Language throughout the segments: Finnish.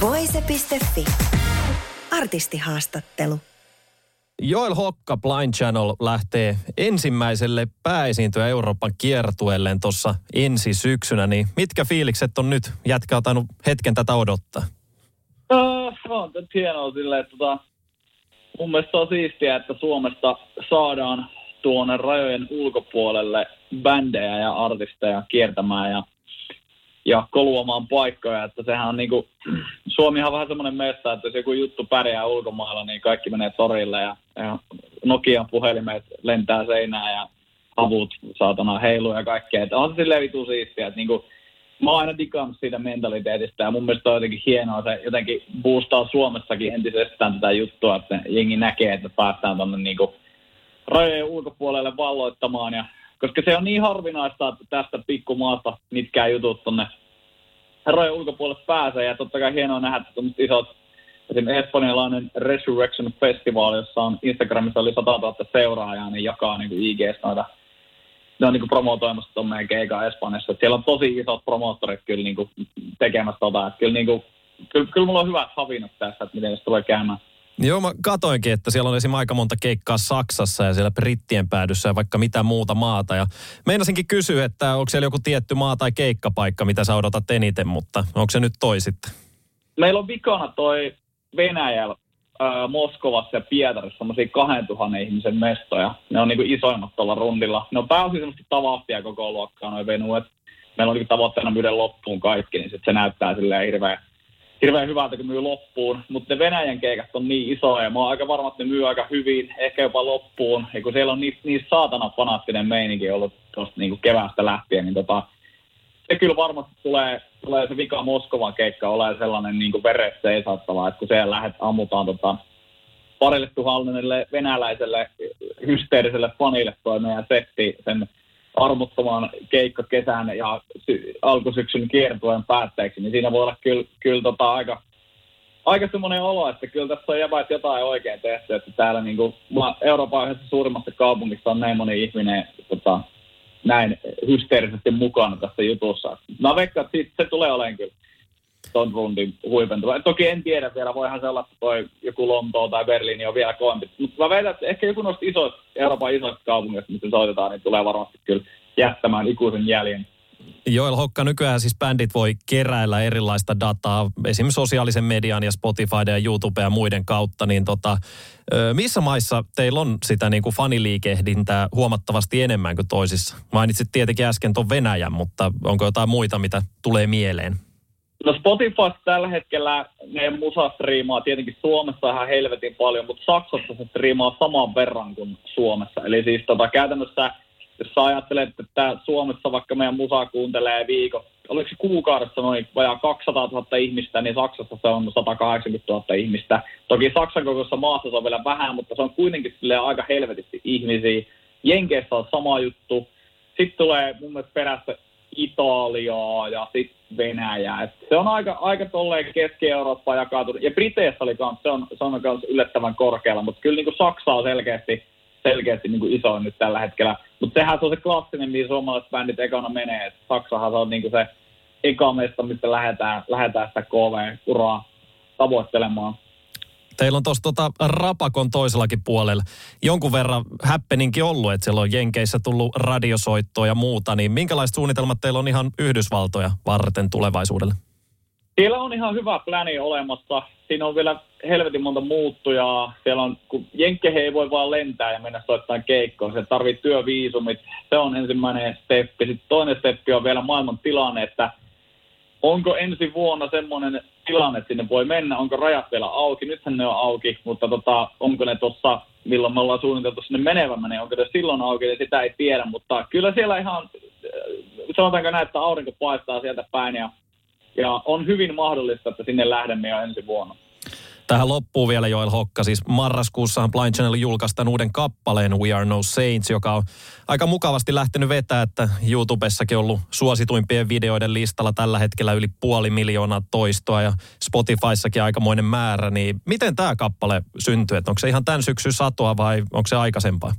Voise.fi. Artistihaastattelu. Joel Hokka Blind Channel lähtee ensimmäiselle pääesiintyä Euroopan kiertueelleen tuossa ensi syksynä, niin mitkä fiilikset on nyt? Jätkä on tainnut hetken tätä odottaa. Uh, on nyt hienoa silleen, että tota, mun mielestä on siistiä, että Suomesta saadaan tuonne rajojen ulkopuolelle bändejä ja artisteja kiertämään ja, ja koluamaan paikkoja. Että sehän on niinku, Suomihan on vähän semmoinen mesta, että jos joku juttu pärjää ulkomailla, niin kaikki menee torille ja, ja Nokian puhelimet lentää seinään ja havut saatana heiluu ja kaikkea. Että on se silleen vitu siistiä, että niinku, mä oon aina digannut siitä mentaliteetistä ja mun mielestä on jotenkin hienoa se jotenkin boostaa Suomessakin entisestään tätä juttua, että jengi näkee, että päästään tuonne niinku rajojen ulkopuolelle valloittamaan ja koska se on niin harvinaista, että tästä pikkumaasta mitkään jutut tuonne rajojen ulkopuolelle pääsee ja totta kai hienoa nähdä, että isot esimerkiksi espanjalainen Resurrection Festival, jossa on Instagramissa oli 100 000 seuraajaa, niin jakaa niin kuin IGS noita ne on niin promotoimassa tuon meidän keika Espanjassa. siellä on tosi isot promoottorit kyllä niin kuin tekemässä tota. Että kyllä, niin kuin, kyllä, kyllä mulla on hyvät havinnot tässä, että miten se tulee käymään. Joo, mä katoinkin, että siellä on esimerkiksi aika monta keikkaa Saksassa ja siellä Brittien päädyssä ja vaikka mitä muuta maata. Ja meinasinkin kysyä, että onko siellä joku tietty maa tai keikkapaikka, mitä sä odotat eniten, mutta onko se nyt toi sitten? Meillä on vikana toi Venäjällä ää, Moskovassa ja Pietarissa semmoisia 2000 ihmisen mestoja. Ne on niinku isoimmat tuolla rundilla. Ne on pääosin semmoista tavahtia koko luokkaa noin venuet. Meillä on niinku tavoitteena myydä loppuun kaikki, niin sit se näyttää silleen hirveän, hirveän hyvältä, kun myy loppuun. Mutta ne Venäjän keikat on niin isoja, ja mä oon aika varma, että ne myy aika hyvin, ehkä jopa loppuun. Ja kun siellä on niin, niin saatana fanaattinen meininki ollut tuosta niinku keväästä lähtien, niin tota, se kyllä varmasti tulee, tulee se vika Moskovan keikka olemaan sellainen niin kuin veressä seisattava, että kun siellä lähdet ammutaan tota, parille tuhannelle venäläiselle hysteeriselle fanille toi meidän setti sen armottoman keikka kesän ja sy- alkusyksyn kiertueen päätteeksi, niin siinä voi olla kyllä, kyllä tota aika, aika semmoinen olo, että kyllä tässä on jäbät jotain oikein tehty, että täällä niin kuin, Euroopan yhdessä suurimmassa kaupungissa on näin moni ihminen tota, näin hysteerisesti mukana tässä jutussa. Mä veikkaan, että se tulee olemaan kyllä ton rundin huipentuva. Toki en tiedä vielä, voihan se olla, että toi joku Lontoo tai Berliini on vielä kovempi. Mutta mä väitän, että ehkä joku noista isoista, Euroopan isoista kaupungista, missä soitetaan, niin tulee varmasti kyllä jättämään ikuisen jäljen Joel Hokka, nykyään siis bändit voi keräillä erilaista dataa, esimerkiksi sosiaalisen median ja Spotify ja YouTube ja muiden kautta, niin tota, missä maissa teillä on sitä niin kuin faniliikehdintää huomattavasti enemmän kuin toisissa? Mainitsit tietenkin äsken tuon Venäjän, mutta onko jotain muita, mitä tulee mieleen? No Spotify tällä hetkellä meidän musa striimaa tietenkin Suomessa ihan helvetin paljon, mutta Saksassa se striimaa saman verran kuin Suomessa. Eli siis tota, käytännössä jos sä ajattelet, että Suomessa vaikka meidän musaa kuuntelee viikon, oliko se kuukaudessa noin vajaa 200 000 ihmistä, niin Saksassa se on 180 000 ihmistä. Toki Saksan kokoisessa maassa se on vielä vähän, mutta se on kuitenkin aika helvetisti ihmisiä. Jenkeissä on sama juttu. Sitten tulee mun mielestä perässä Italiaa ja sitten Venäjää. Et se on aika, aika tolleen Keski-Eurooppa jakautunut. Ja Briteissä oli kans, se on, se on kans yllättävän korkealla, mutta kyllä niin kuin Saksa on selkeästi, selkeästi niin kuin iso nyt tällä hetkellä. Mutta sehän se on se klassinen, mihin suomalaiset bändit ekana menee. Et Saksahan se on niin kuin se eka mesta, mistä lähdetään, lähdetään sitä KV-uraa tavoittelemaan. Teillä on tuossa tota Rapakon toisellakin puolella jonkun verran häppeninkin ollut, että siellä on Jenkeissä tullut radiosoittoa ja muuta, niin minkälaiset suunnitelmat teillä on ihan Yhdysvaltoja varten tulevaisuudelle? Siellä on ihan hyvä pläni olemassa. Siinä on vielä helvetin monta muuttujaa. Siellä on, kun Jenkkeihin ei voi vaan lentää ja mennä soittamaan keikkoon. Se tarvitsee työviisumit. Se on ensimmäinen steppi. Sitten toinen steppi on vielä maailman tilanne, että onko ensi vuonna semmoinen tilanne, että sinne voi mennä, onko rajat vielä auki, nythän ne on auki, mutta tota, onko ne tuossa, milloin me ollaan suunniteltu sinne menevän niin onko ne silloin auki, niin sitä ei tiedä, mutta kyllä siellä ihan, sanotaanko näin, että aurinko paistaa sieltä päin ja, Ja on hyvin mahdollista, että sinne lähdemme jo ensi vuonna. Tähän loppuu vielä Joel Hokka. Siis marraskuussahan Blind Channel julkaistaan uuden kappaleen We Are No Saints, joka on aika mukavasti lähtenyt vetää, että YouTubessakin ollut suosituimpien videoiden listalla tällä hetkellä yli puoli miljoonaa toistoa ja Spotifyssakin aikamoinen määrä. Niin miten tämä kappale syntyy? Onko se ihan tämän syksyn satoa vai onko se aikaisempaa?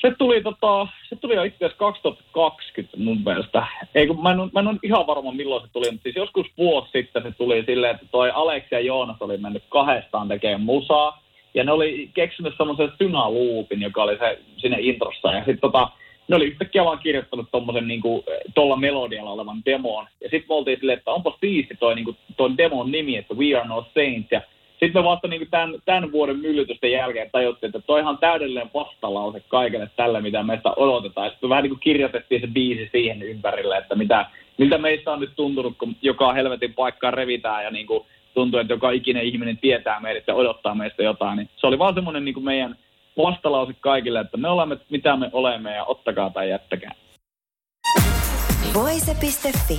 Se tuli, tota, se tuli itse asiassa 2020 mun mielestä. Ei, kun mä, en, mä en ole ihan varma milloin se tuli, mutta siis joskus vuosi sitten se tuli silleen, että toi Alex ja Joonas oli mennyt kahdestaan tekemään musaa. Ja ne oli keksinyt semmoisen synaluupin, joka oli se sinne introssa. Ja sitten tota, ne oli yhtäkkiä vaan kirjoittanut tommosen niinku, tuolla melodialla olevan demon. Ja sitten me oltiin silleen, että onpas siisti toi, niinku, demon nimi, että We Are No Saints. Ja sitten me vasta niin tämän, tämän vuoden myllytysten jälkeen tajuttiin, että toi ihan täydellinen vastalause kaikille tälle, mitä meistä odotetaan. Sitten vähän niin kuin kirjoitettiin se biisi siihen ympärille, että mitä, miltä meistä on nyt tuntunut, kun joka helvetin paikkaa revitään ja niin kuin tuntuu, että joka ikinen ihminen tietää meidät ja odottaa meistä jotain. Niin se oli vaan semmoinen niin kuin meidän vastalause kaikille, että me olemme mitä me olemme ja ottakaa tai jättäkää. Voise.fi